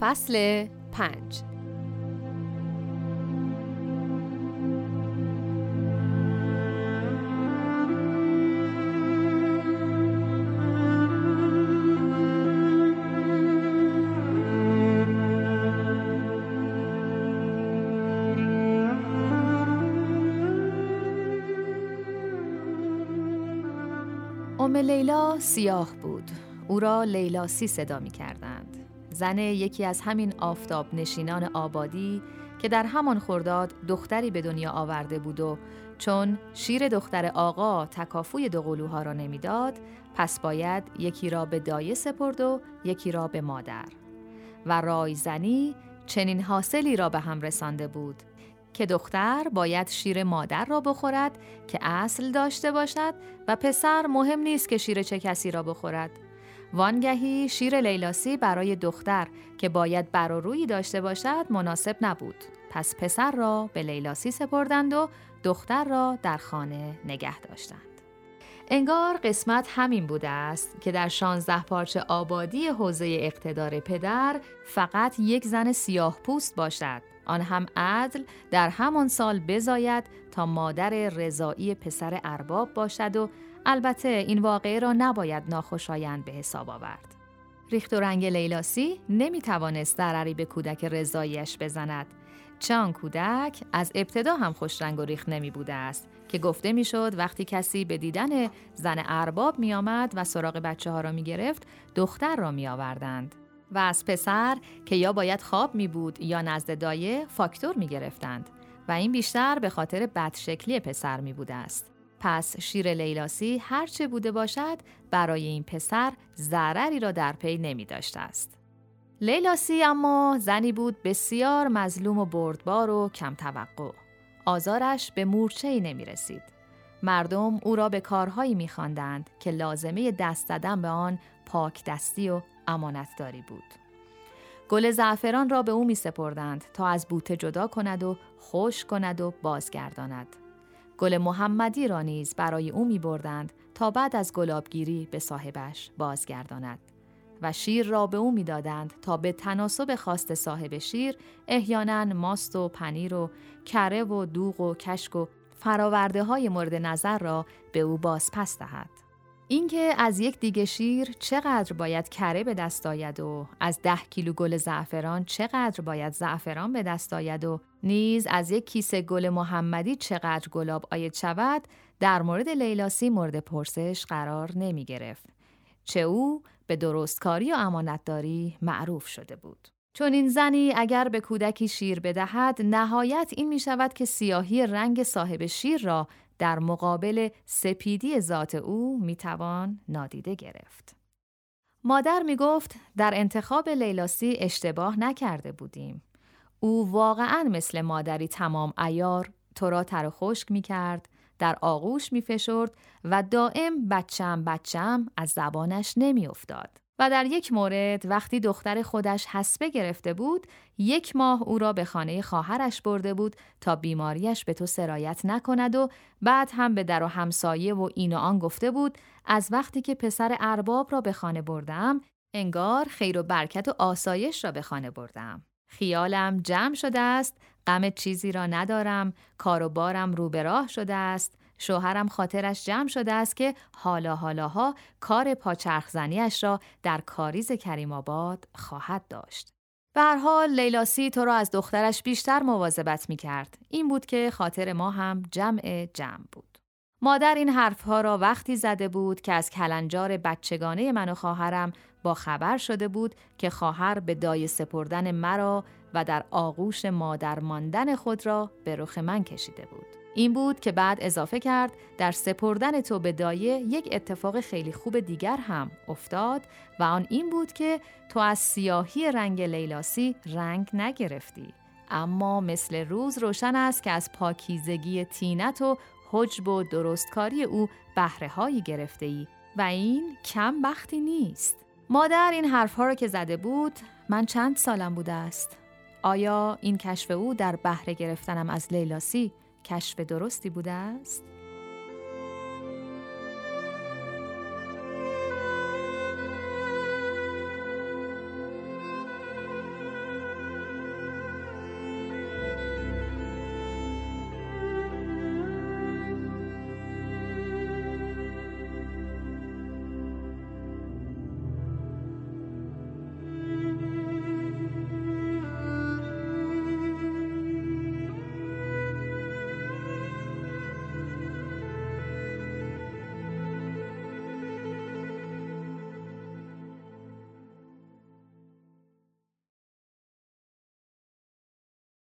فصل پنج. ام لیلا سیاه بود. او را لیلاسی صدا می کردند زن یکی از همین آفتاب نشینان آبادی که در همان خرداد دختری به دنیا آورده بود و چون شیر دختر آقا تکافوی دو قلوها را نمی‌داد پس باید یکی را به دایه سپرد و یکی را به مادر و رایزنی چنین حاصلی را به هم رسانده بود که دختر باید شیر مادر را بخورد که اصل داشته باشد و پسر مهم نیست که شیر چه کسی را بخورد. وانگهی شیر لیلاسی برای دختر که باید روی داشته باشد مناسب نبود. پس پسر را به لیلاسی سپردند و دختر را در خانه نگه داشتند. انگار قسمت همین بوده است که در شانزده پارچه آبادی حوزه اقتدار پدر فقط یک زن سیاه پوست باشد آن هم عدل در همان سال بزاید تا مادر رضایی پسر ارباب باشد و البته این واقعه را نباید ناخوشایند به حساب آورد. ریخت و رنگ لیلاسی نمی توانست ضرری به کودک رضاییش بزند. چه آن کودک از ابتدا هم خوش رنگ و ریخت نمی بوده است که گفته می‌شد وقتی کسی به دیدن زن ارباب می آمد و سراغ بچه ها را می گرفت دختر را می آوردند. و از پسر که یا باید خواب می بود یا نزد دایه فاکتور می گرفتند و این بیشتر به خاطر بدشکلی پسر می بوده است. پس شیر لیلاسی هرچه بوده باشد برای این پسر ضرری را در پی نمی داشته است. لیلاسی اما زنی بود بسیار مظلوم و بردبار و کم توقع. آزارش به مورچه ای نمی رسید. مردم او را به کارهایی می خواندند که لازمه دست دادن به آن پاک دستی و امانتداری بود. گل زعفران را به او می سپردند تا از بوته جدا کند و خوش کند و بازگرداند. گل محمدی را نیز برای او می بردند تا بعد از گلابگیری به صاحبش بازگرداند. و شیر را به او می‌دادند تا به تناسب خواست صاحب شیر احیانا ماست و پنیر و کره و دوغ و کشک و فراورده های مورد نظر را به او باز پس دهد. اینکه از یک دیگه شیر چقدر باید کره به دست آید و از ده کیلو گل زعفران چقدر باید زعفران به دست آید و نیز از یک کیسه گل محمدی چقدر گلاب آید شود در مورد لیلاسی مورد پرسش قرار نمی گرفت. چه او به درستکاری و امانتداری معروف شده بود. چون این زنی اگر به کودکی شیر بدهد نهایت این می شود که سیاهی رنگ صاحب شیر را در مقابل سپیدی ذات او می توان نادیده گرفت. مادر می گفت در انتخاب لیلاسی اشتباه نکرده بودیم. او واقعا مثل مادری تمام ایار تو را تر خشک می کرد، در آغوش می فشرد و دائم بچم بچم از زبانش نمی افتاد. و در یک مورد وقتی دختر خودش حسبه گرفته بود یک ماه او را به خانه خواهرش برده بود تا بیماریش به تو سرایت نکند و بعد هم به در و همسایه و این و آن گفته بود از وقتی که پسر ارباب را به خانه بردم انگار خیر و برکت و آسایش را به خانه بردم. خیالم جمع شده است غم چیزی را ندارم کار و بارم رو به راه شده است. شوهرم خاطرش جمع شده است که حالا حالاها کار پاچرخزنیش را در کاریز کریم آباد خواهد داشت. به هر حال لیلاسی تو را از دخترش بیشتر مواظبت می کرد. این بود که خاطر ما هم جمع جمع بود. مادر این حرفها را وقتی زده بود که از کلنجار بچگانه من و خواهرم با خبر شده بود که خواهر به دای سپردن مرا و در آغوش مادر ماندن خود را به رخ من کشیده بود. این بود که بعد اضافه کرد در سپردن تو به دایه یک اتفاق خیلی خوب دیگر هم افتاد و آن این بود که تو از سیاهی رنگ لیلاسی رنگ نگرفتی. اما مثل روز روشن است که از پاکیزگی تینت و حجب و درستکاری او بهره هایی گرفته ای و این کم بختی نیست. مادر این حرفها را که زده بود من چند سالم بوده است. آیا این کشف او در بهره گرفتنم از لیلاسی کشف درستی بوده است؟